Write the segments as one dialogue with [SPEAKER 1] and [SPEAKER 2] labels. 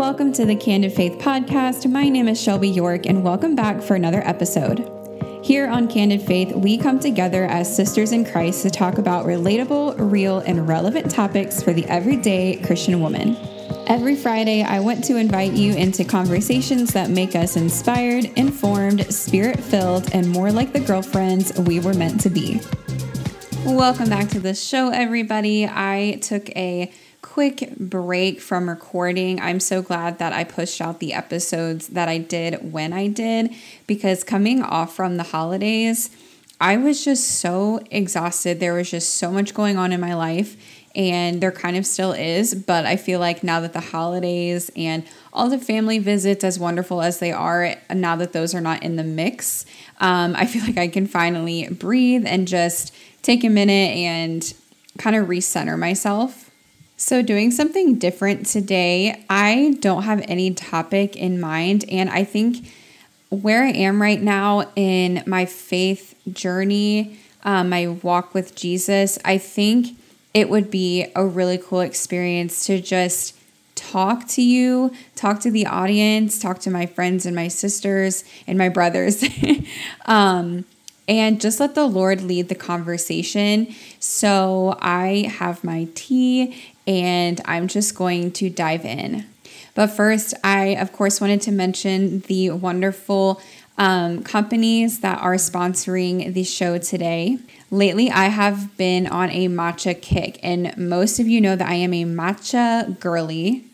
[SPEAKER 1] Welcome to the Candid Faith Podcast. My name is Shelby York, and welcome back for another episode. Here on Candid Faith, we come together as sisters in Christ to talk about relatable, real, and relevant topics for the everyday Christian woman. Every Friday, I want to invite you into conversations that make us inspired, informed, spirit filled, and more like the girlfriends we were meant to be. Welcome back to the show, everybody. I took a quick break from recording. I'm so glad that I pushed out the episodes that I did when I did because coming off from the holidays, I was just so exhausted. There was just so much going on in my life, and there kind of still is. But I feel like now that the holidays and all the family visits, as wonderful as they are, now that those are not in the mix, um, I feel like I can finally breathe and just take a minute and kind of recenter myself so, doing something different today, I don't have any topic in mind. And I think where I am right now in my faith journey, um, my walk with Jesus, I think it would be a really cool experience to just talk to you, talk to the audience, talk to my friends and my sisters and my brothers. um, and just let the Lord lead the conversation. So I have my tea and I'm just going to dive in. But first, I of course wanted to mention the wonderful um, companies that are sponsoring the show today. Lately, I have been on a matcha kick, and most of you know that I am a matcha girly,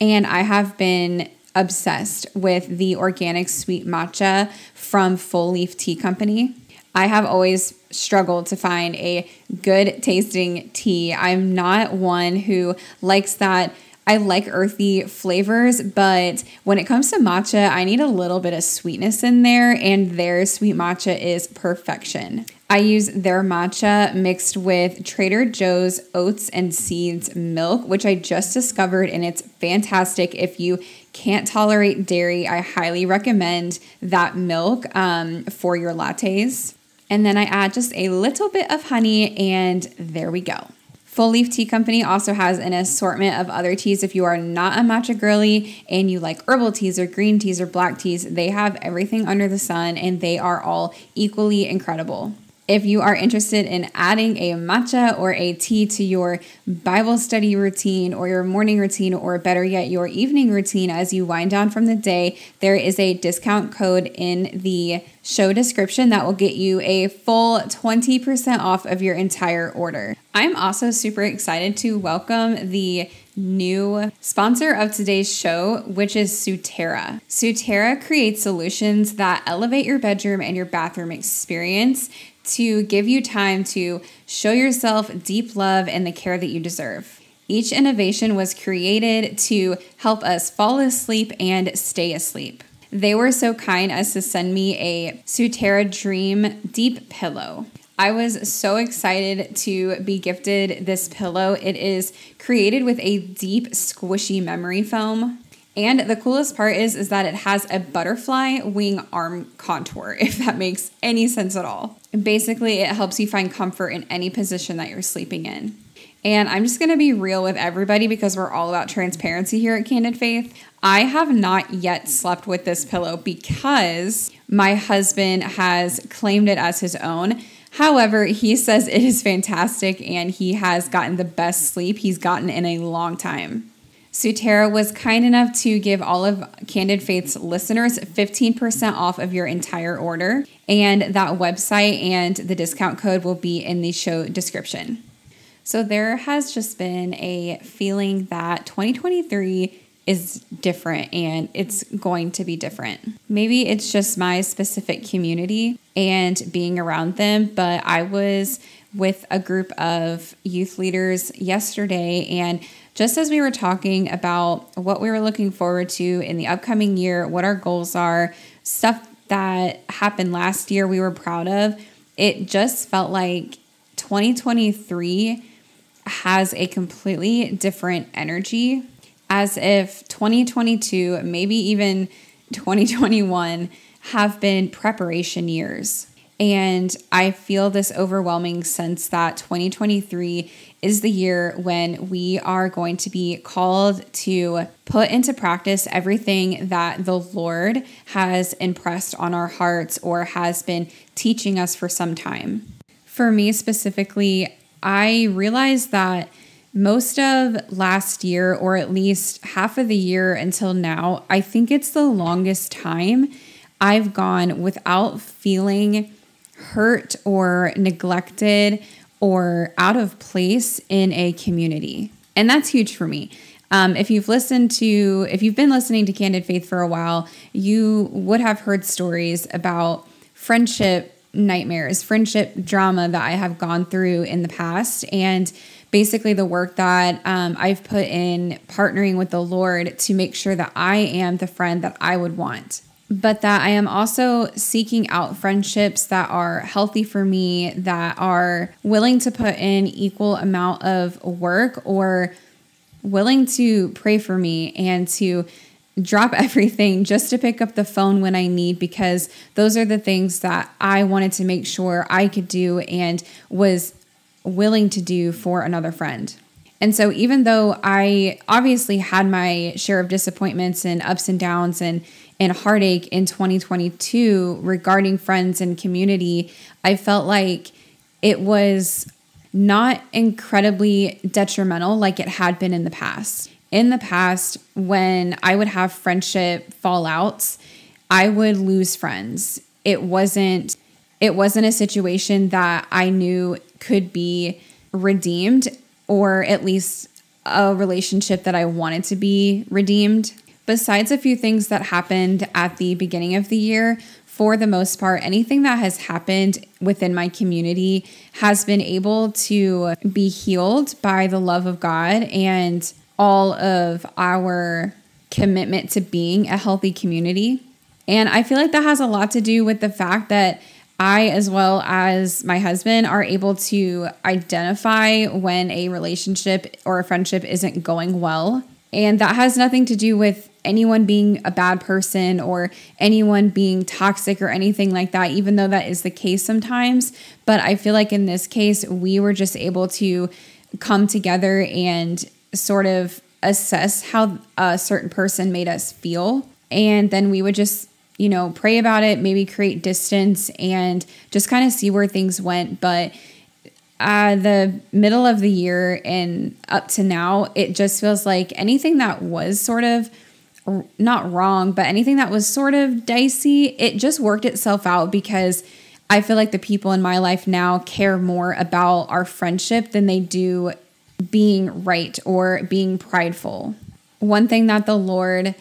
[SPEAKER 1] and I have been obsessed with the organic sweet matcha from Full Leaf Tea Company. I have always struggled to find a good tasting tea. I'm not one who likes that. I like earthy flavors, but when it comes to matcha, I need a little bit of sweetness in there, and their sweet matcha is perfection. I use their matcha mixed with Trader Joe's oats and seeds milk, which I just discovered, and it's fantastic. If you can't tolerate dairy, I highly recommend that milk um, for your lattes. And then I add just a little bit of honey, and there we go. Full Leaf Tea Company also has an assortment of other teas. If you are not a matcha girly and you like herbal teas or green teas or black teas, they have everything under the sun and they are all equally incredible. If you are interested in adding a matcha or a tea to your Bible study routine or your morning routine, or better yet, your evening routine as you wind down from the day, there is a discount code in the show description that will get you a full 20% off of your entire order. I'm also super excited to welcome the new sponsor of today's show, which is Sutera. Sutera creates solutions that elevate your bedroom and your bathroom experience to give you time to show yourself deep love and the care that you deserve. Each innovation was created to help us fall asleep and stay asleep. They were so kind as to send me a Sutera Dream Deep Pillow. I was so excited to be gifted this pillow. It is created with a deep, squishy memory foam. And the coolest part is is that it has a butterfly wing arm contour if that makes any sense at all. Basically, it helps you find comfort in any position that you're sleeping in. And I'm just going to be real with everybody because we're all about transparency here at Candid Faith. I have not yet slept with this pillow because my husband has claimed it as his own. However, he says it is fantastic and he has gotten the best sleep he's gotten in a long time. Sutera was kind enough to give all of Candid Faith's listeners 15% off of your entire order. And that website and the discount code will be in the show description. So there has just been a feeling that 2023 is different and it's going to be different. Maybe it's just my specific community and being around them, but I was with a group of youth leaders yesterday and just as we were talking about what we were looking forward to in the upcoming year, what our goals are, stuff that happened last year we were proud of, it just felt like 2023 has a completely different energy, as if 2022, maybe even 2021, have been preparation years. And I feel this overwhelming sense that 2023 is the year when we are going to be called to put into practice everything that the Lord has impressed on our hearts or has been teaching us for some time. For me specifically, I realized that most of last year, or at least half of the year until now, I think it's the longest time I've gone without feeling hurt or neglected or out of place in a community. And that's huge for me. Um, if you've listened to, if you've been listening to Candid Faith for a while, you would have heard stories about friendship nightmares, friendship drama that I have gone through in the past. And basically, the work that um, I've put in partnering with the Lord to make sure that I am the friend that I would want but that I am also seeking out friendships that are healthy for me, that are willing to put in equal amount of work or willing to pray for me and to drop everything just to pick up the phone when I need because those are the things that I wanted to make sure I could do and was willing to do for another friend. And so, even though I obviously had my share of disappointments and ups and downs and and heartache in 2022 regarding friends and community, I felt like it was not incredibly detrimental like it had been in the past. In the past, when I would have friendship fallouts, I would lose friends. It wasn't it wasn't a situation that I knew could be redeemed or at least a relationship that I wanted to be redeemed. Besides a few things that happened at the beginning of the year, for the most part, anything that has happened within my community has been able to be healed by the love of God and all of our commitment to being a healthy community. And I feel like that has a lot to do with the fact that I, as well as my husband, are able to identify when a relationship or a friendship isn't going well. And that has nothing to do with anyone being a bad person or anyone being toxic or anything like that, even though that is the case sometimes. But I feel like in this case, we were just able to come together and sort of assess how a certain person made us feel. And then we would just, you know, pray about it, maybe create distance and just kind of see where things went. But uh, the middle of the year and up to now, it just feels like anything that was sort of not wrong, but anything that was sort of dicey, it just worked itself out because I feel like the people in my life now care more about our friendship than they do being right or being prideful. One thing that the Lord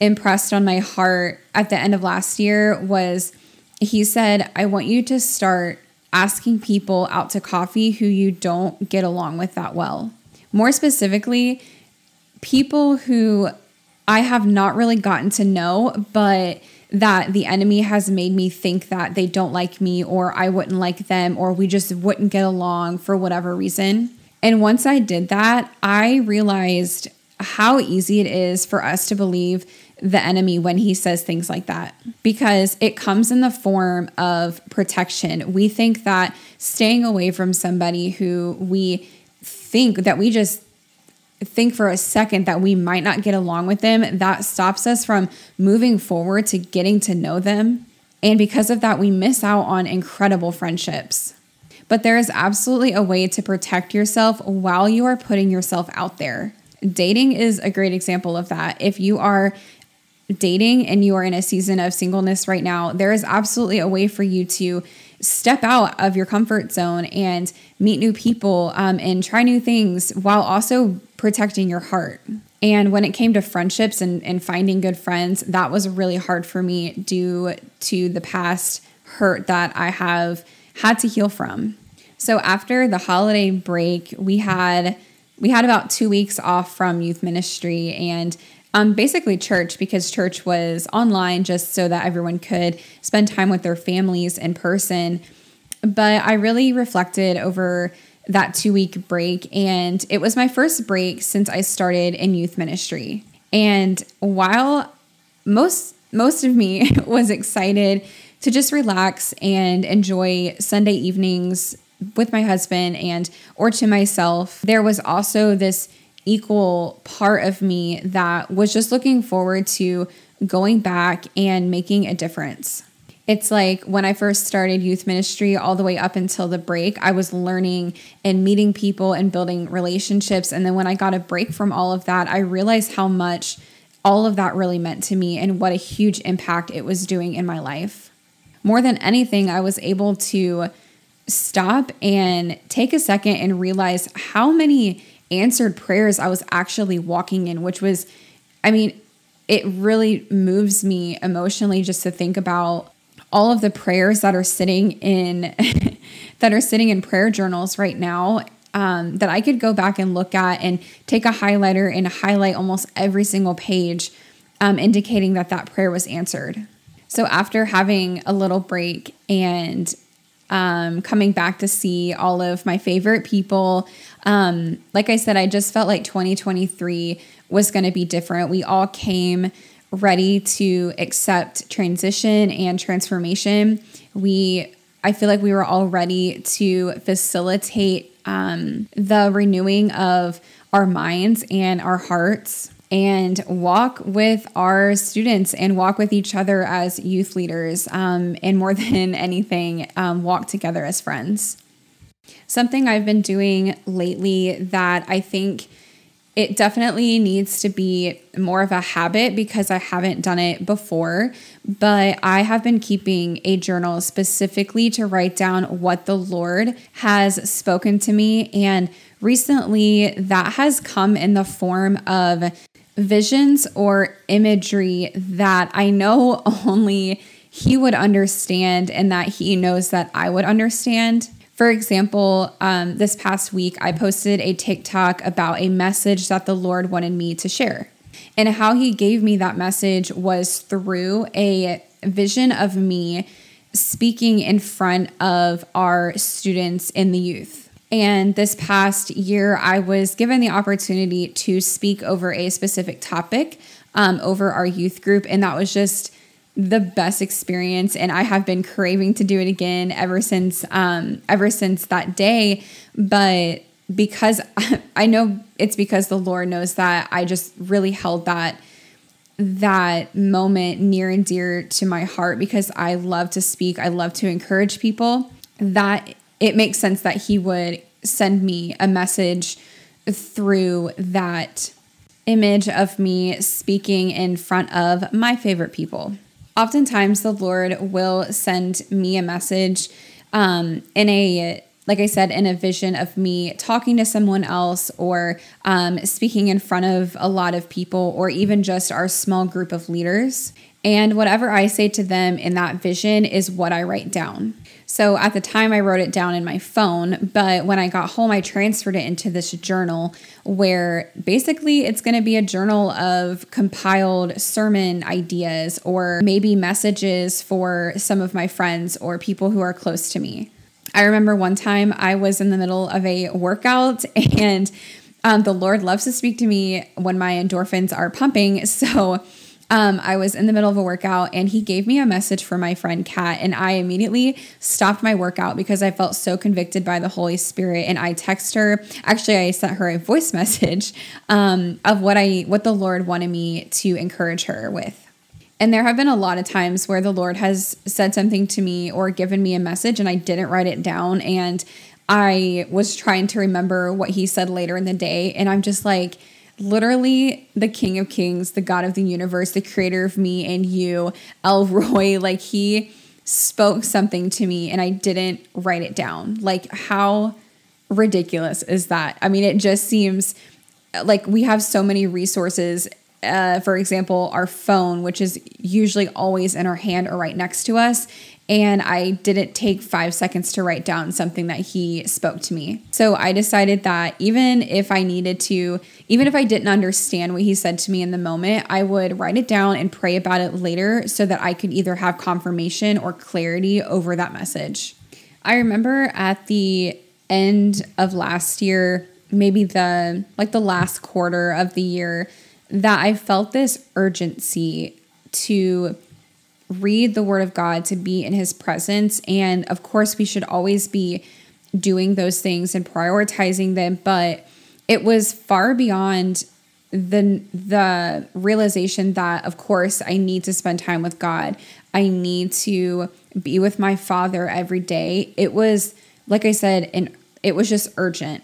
[SPEAKER 1] impressed on my heart at the end of last year was He said, I want you to start asking people out to coffee who you don't get along with that well. More specifically, people who I have not really gotten to know, but that the enemy has made me think that they don't like me or I wouldn't like them or we just wouldn't get along for whatever reason. And once I did that, I realized how easy it is for us to believe the enemy when he says things like that because it comes in the form of protection. We think that staying away from somebody who we think that we just think for a second that we might not get along with them, that stops us from moving forward to getting to know them. And because of that, we miss out on incredible friendships. But there is absolutely a way to protect yourself while you are putting yourself out there. Dating is a great example of that. If you are dating and you are in a season of singleness right now, there is absolutely a way for you to step out of your comfort zone and meet new people um, and try new things while also protecting your heart. And when it came to friendships and, and finding good friends, that was really hard for me due to the past hurt that I have had to heal from. So after the holiday break, we had we had about two weeks off from youth ministry and um, basically church because church was online just so that everyone could spend time with their families in person. But I really reflected over that two week break. And it was my first break since I started in youth ministry. And while most most of me was excited to just relax and enjoy Sunday evenings with my husband and or to myself, there was also this equal part of me that was just looking forward to going back and making a difference. It's like when I first started youth ministry, all the way up until the break, I was learning and meeting people and building relationships. And then when I got a break from all of that, I realized how much all of that really meant to me and what a huge impact it was doing in my life. More than anything, I was able to stop and take a second and realize how many answered prayers I was actually walking in, which was, I mean, it really moves me emotionally just to think about all of the prayers that are sitting in that are sitting in prayer journals right now um, that I could go back and look at and take a highlighter and highlight almost every single page, um, indicating that that prayer was answered. So after having a little break and um, coming back to see all of my favorite people. Um, like I said, I just felt like 2023 was going to be different. We all came ready to accept transition and transformation. We, I feel like we were all ready to facilitate um, the renewing of our minds and our hearts and walk with our students and walk with each other as youth leaders. Um, and more than anything, um, walk together as friends. Something I've been doing lately that I think it definitely needs to be more of a habit because I haven't done it before. But I have been keeping a journal specifically to write down what the Lord has spoken to me. And recently, that has come in the form of visions or imagery that I know only he would understand and that he knows that I would understand. For example, um, this past week, I posted a TikTok about a message that the Lord wanted me to share. And how he gave me that message was through a vision of me speaking in front of our students in the youth. And this past year, I was given the opportunity to speak over a specific topic um, over our youth group. And that was just the best experience. And I have been craving to do it again ever since um, ever since that day. But because I know it's because the Lord knows that I just really held that that moment near and dear to my heart because I love to speak, I love to encourage people. That it makes sense that he would send me a message through that image of me speaking in front of my favorite people. Oftentimes, the Lord will send me a message um, in a like I said, in a vision of me talking to someone else or um, speaking in front of a lot of people or even just our small group of leaders. And whatever I say to them in that vision is what I write down. So at the time, I wrote it down in my phone, but when I got home, I transferred it into this journal where basically it's going to be a journal of compiled sermon ideas or maybe messages for some of my friends or people who are close to me. I remember one time I was in the middle of a workout and um, the Lord loves to speak to me when my endorphins are pumping. So um, I was in the middle of a workout and he gave me a message for my friend Kat, and I immediately stopped my workout because I felt so convicted by the Holy Spirit. And I text her. Actually, I sent her a voice message um, of what I what the Lord wanted me to encourage her with. And there have been a lot of times where the Lord has said something to me or given me a message, and I didn't write it down, and I was trying to remember what he said later in the day, and I'm just like literally the king of kings, the god of the universe, the creator of me and you, El Roi, like he spoke something to me and I didn't write it down. Like how ridiculous is that? I mean, it just seems like we have so many resources uh, for example, our phone, which is usually always in our hand or right next to us, and I didn't take five seconds to write down something that he spoke to me. So I decided that even if I needed to, even if I didn't understand what he said to me in the moment, I would write it down and pray about it later so that I could either have confirmation or clarity over that message. I remember at the end of last year, maybe the like the last quarter of the year, that I felt this urgency to read the Word of God, to be in His presence. And of course, we should always be doing those things and prioritizing them, but it was far beyond the the realization that of course I need to spend time with God. I need to be with my father every day. It was like I said an it was just urgent.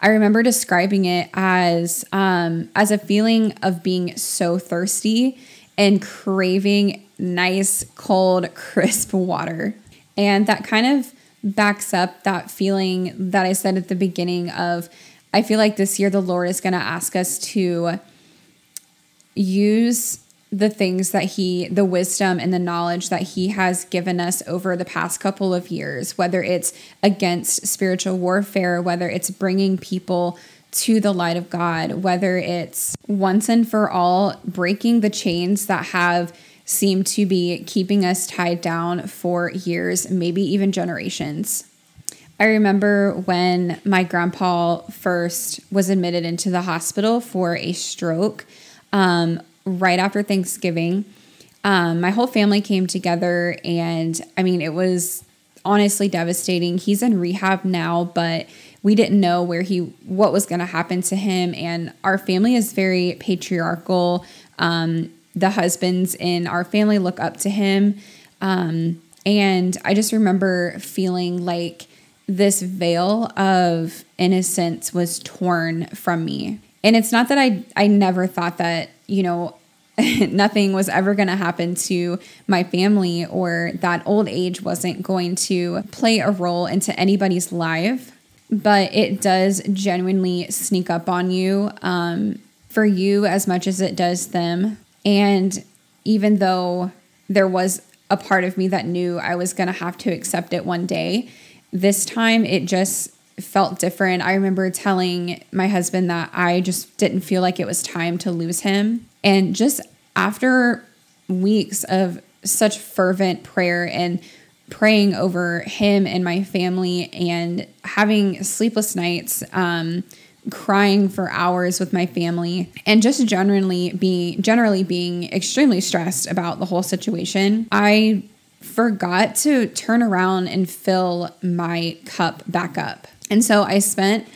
[SPEAKER 1] I remember describing it as um, as a feeling of being so thirsty and craving nice, cold, crisp water. And that kind of backs up that feeling that I said at the beginning of I feel like this year the Lord is going to ask us to use the things that he the wisdom and the knowledge that he has given us over the past couple of years whether it's against spiritual warfare whether it's bringing people to the light of God whether it's once and for all breaking the chains that have seemed to be keeping us tied down for years maybe even generations I remember when my grandpa first was admitted into the hospital for a stroke. Um, right after Thanksgiving. Um, my whole family came together, and I mean, it was honestly devastating. He's in rehab now, but we didn't know where he what was going to happen to him. And our family is very patriarchal. Um, the husbands in our family look up to him. Um, and i just remember feeling like this veil of innocence was torn from me. And it's not that i i never thought that you know nothing was ever going to happen to my family or that old age wasn't going to play a role into anybody's life. But it does genuinely sneak up on you um, for you as much as it does them. And even though there was a part of me that knew I was going to have to accept it one day, this time it just felt different. I remember telling my husband that I just didn't feel like it was time to lose him. And just after weeks of such fervent prayer and praying over him and my family and having sleepless nights, um, crying for hours with my family and just generally being generally being extremely stressed about the whole situation. I forgot to turn around and fill my cup back up. And so i spent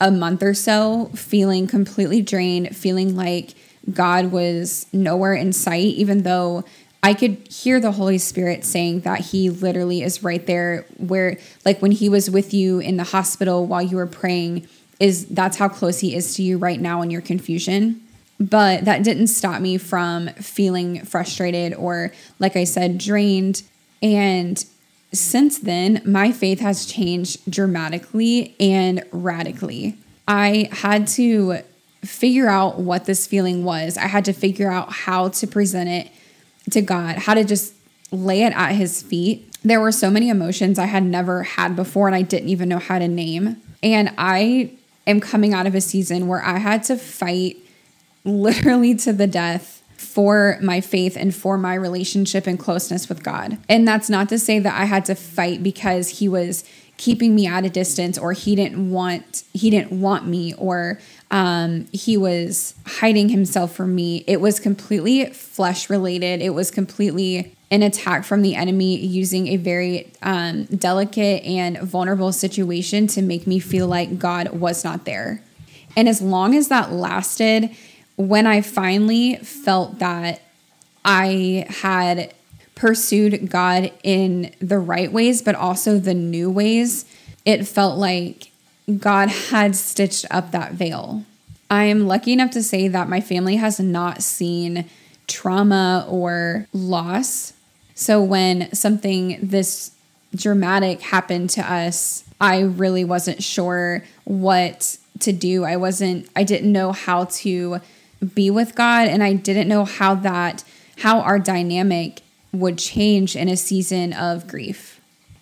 [SPEAKER 1] a month or so feeling completely drained feeling like God was nowhere in sight, even though I could hear the Holy Spirit saying that He literally is right there, where, like, when He was with you in the hospital while you were praying, is that's how close He is to you right now in your confusion. But that didn't stop me from feeling frustrated or, like I said, drained. And since then, my faith has changed dramatically and radically. I had to figure out what this feeling was. I had to figure out how to present it to God, how to just lay it at His feet. There were so many emotions I had never had before and I didn't even know how to name. And I am coming out of a season where I had to fight literally to the death for my faith and for my relationship and closeness with God. And that's not to say that I had to fight because he was keeping me at a distance or he didn't want he didn't want me or um, he was hiding himself from me. It was completely flesh related. It was completely an attack from the enemy using a very um, delicate and vulnerable situation to make me feel like god was not there. And as long as that lasted when i finally felt that i had pursued God in the right ways, but also the new ways, it felt like God had stitched up that veil. I am lucky enough to say that my family has not seen trauma or loss. So when something this dramatic happened to us, I really wasn't sure what to do. I wasn't, I didn't know how to be with God, and I didn't know how that, how our dynamic would change in a season of grief.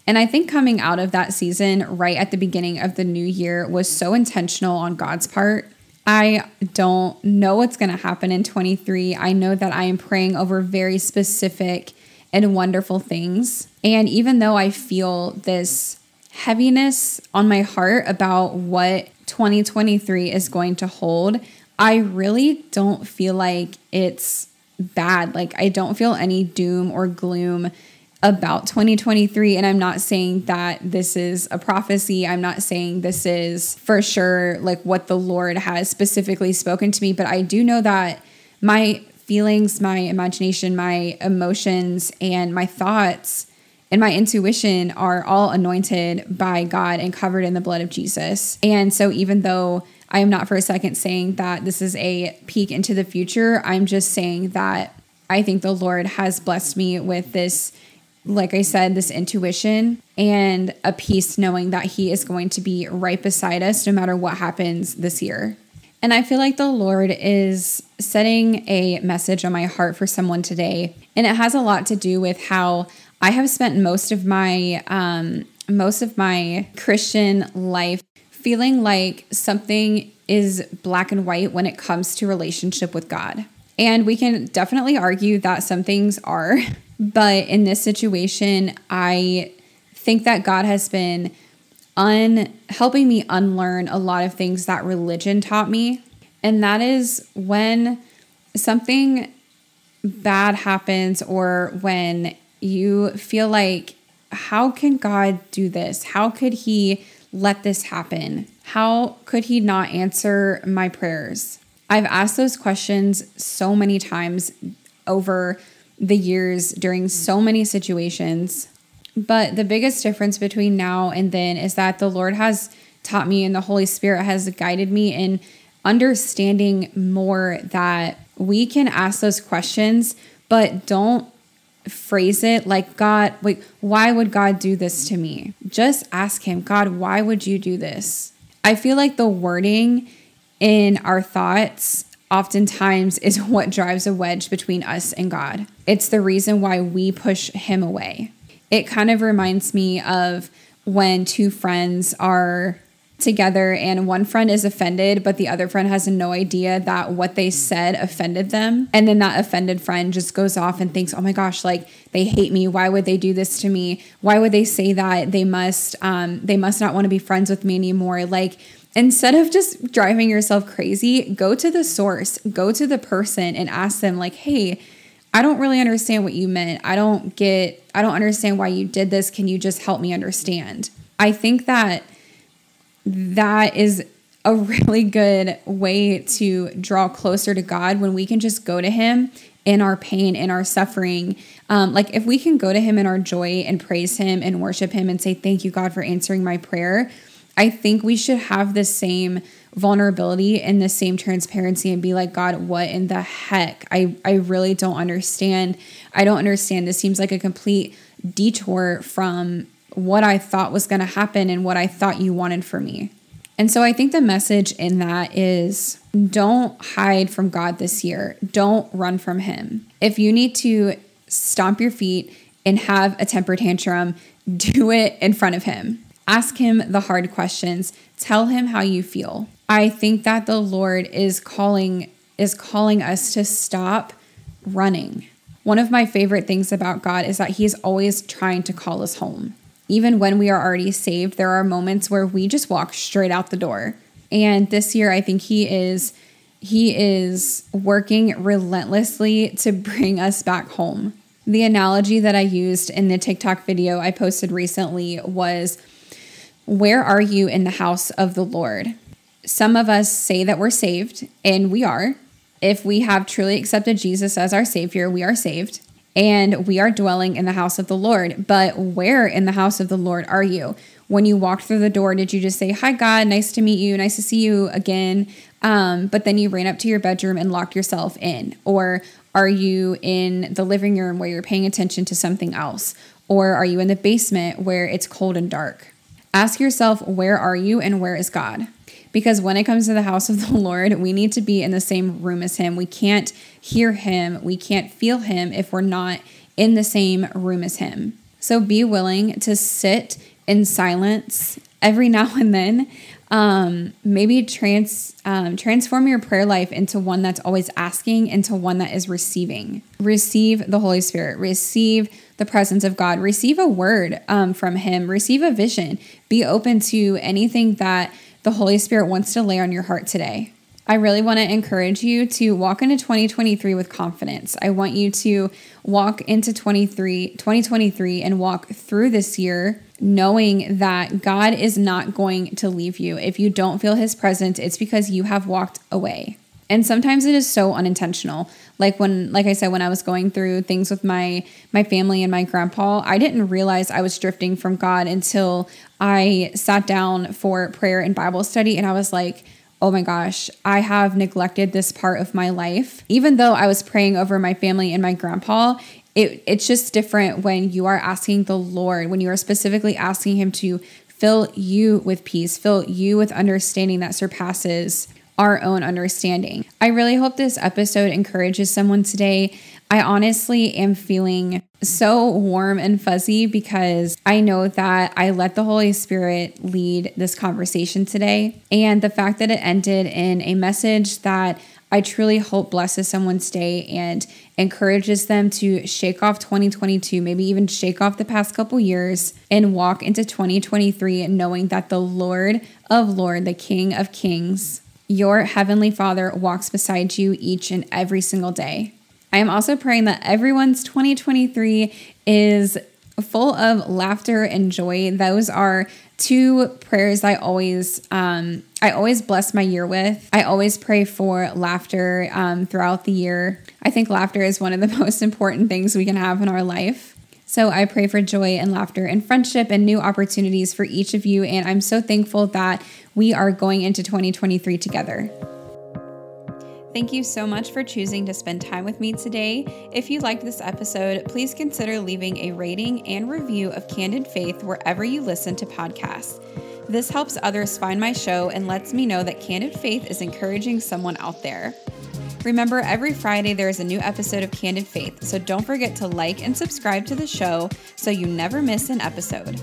[SPEAKER 1] And I think coming out of that season right at the beginning of the new year was so intentional on God's part. I don't know what's going to happen in 23. I know that I am praying over very specific and wonderful things. And even though I feel this heaviness on my heart about what 2023 is going to hold, I really don't feel like it's bad. Like I don't feel any doom or gloom about 2023. And I'm not saying that this is a prophecy. I'm not saying this is for sure like what the Lord has specifically spoken to me, but I do know that my feelings, my imagination, my emotions, and my thoughts and my intuition are all anointed by God and covered in the blood of Jesus. And so even though I am not for a second saying that this is a peek into the future, I'm just saying that I think the Lord has blessed me with this like I said, this intuition and a peace knowing that He is going to be right beside us no matter what happens this year. And I feel like the Lord is setting a message on my heart for someone today. And it has a lot to do with how I have spent most of my um, most of my Christian life feeling like something is black and white when it comes to relationship with God. And we can definitely argue that some things are But in this situation, I think that God has been un helping me unlearn a lot of things that religion taught me. And that is when something bad happens or when you feel like how can God do this? How could he let this happen? How could he not answer my prayers? I've asked those questions so many times over the years during so many situations. But the biggest difference between now and then is that the Lord has taught me and the Holy Spirit has guided me in understanding more that we can ask those questions, but don't phrase it like God, why would God do this to me? Just ask Him, God, why would you do this? I feel like the wording in our thoughts oftentimes is what drives a wedge between us and God. It's the reason why we push Him away. It kind of reminds me of when two friends are together and one friend is offended, but the other friend has no idea that what they said offended them. And then that offended friend just goes off and thinks, oh my gosh, like they hate me. Why would they do this to me? Why would they say that? They must, um, they must not want to be friends with me anymore. Like, instead of just driving yourself crazy, go to the source, go to the person and ask them, like, hey, I don't really understand what you meant. I don't get, I don't understand why you did this. Can you just help me understand? I think that that is a really good way to draw closer to God when we can just go to Him in our pain, in our suffering. Um, like if we can go to Him in our joy and praise Him and worship Him and say, Thank you, God, for answering my prayer, I think we should have the same vulnerability and the same transparency and be like, God, what in the heck? I, I really don't understand. I don't understand. This seems like a complete detour from what I thought was going to happen and what I thought you wanted for me. And so I think the message in that is don't hide from God this year. Don't run from Him. If you need to stomp your feet and have a temper tantrum, do it in front of Him. Ask him the hard questions. Tell him how you feel. I think that the Lord is calling is calling us to stop running. One of my favorite things about God is that he's always trying to call us home. Even when we are already saved, there are moments where we just walk straight out the door. And this year I think he is he is working relentlessly to bring us back home. The analogy that I used in the TikTok video I posted recently was where are you in the house of the Lord? Some of us say that we're saved, and we are. If we have truly accepted Jesus as our Savior, we are saved and we are dwelling in the house of the Lord. But where in the house of the Lord are you? When you walked through the door, did you just say, Hi, God, nice to meet you, nice to see you again? Um, but then you ran up to your bedroom and locked yourself in? Or are you in the living room where you're paying attention to something else? Or are you in the basement where it's cold and dark? Ask yourself, where are you and where is God? Because when it comes to the house of the Lord, we need to be in the same room as Him. We can't hear Him, we can't feel Him if we're not in the same room as Him. So be willing to sit in silence every now and then. Um, maybe trans um, transform your prayer life into one that's always asking, into one that is receiving. Receive the Holy Spirit. Receive the presence of God. Receive a word um, from Him, receive a vision. Be open to anything that the Holy Spirit wants to lay on your heart today. I really want to encourage you to walk into 2023 with confidence. I want you to walk into 23 2023 and walk through this year knowing that God is not going to leave you. If you don't feel his presence, it's because you have walked away. And sometimes it is so unintentional. Like when like I said when I was going through things with my my family and my grandpa, I didn't realize I was drifting from God until I sat down for prayer and Bible study and I was like, oh my gosh, I have neglected this part of my life. Even though I was praying over my family and my grandpa, it, it's just different when you are asking the Lord, when you are specifically asking Him to fill you with peace, fill you with understanding that surpasses our own understanding. I really hope this episode encourages someone today. I honestly am feeling so warm and fuzzy because I know that I let the Holy Spirit lead this conversation today. And the fact that it ended in a message that I truly hope blesses someone's day and encourages them to shake off 2022, maybe even shake off the past couple years and walk into 2023 knowing that the Lord of Lord, the King of Kings, your heavenly Father walks beside you each and every single day. I am also praying that everyone's 2023 is full of laughter and joy. Those are two prayers I always um, I always bless my year with. I always pray for laughter um, throughout the year. I think laughter is one of the most important things we can have in our life. So I pray for joy and laughter and friendship and new opportunities for each of you. And I'm so thankful that we are going into 2023 together. Thank you so much for choosing to spend time with me today. If you liked this episode, please consider leaving a rating and review of Candid Faith wherever you listen to podcasts. This helps others find my show and lets me know that Candid Faith is encouraging someone out there. Remember, every Friday there is a new episode of Candid Faith, so don't forget to like and subscribe to the show so you never miss an episode.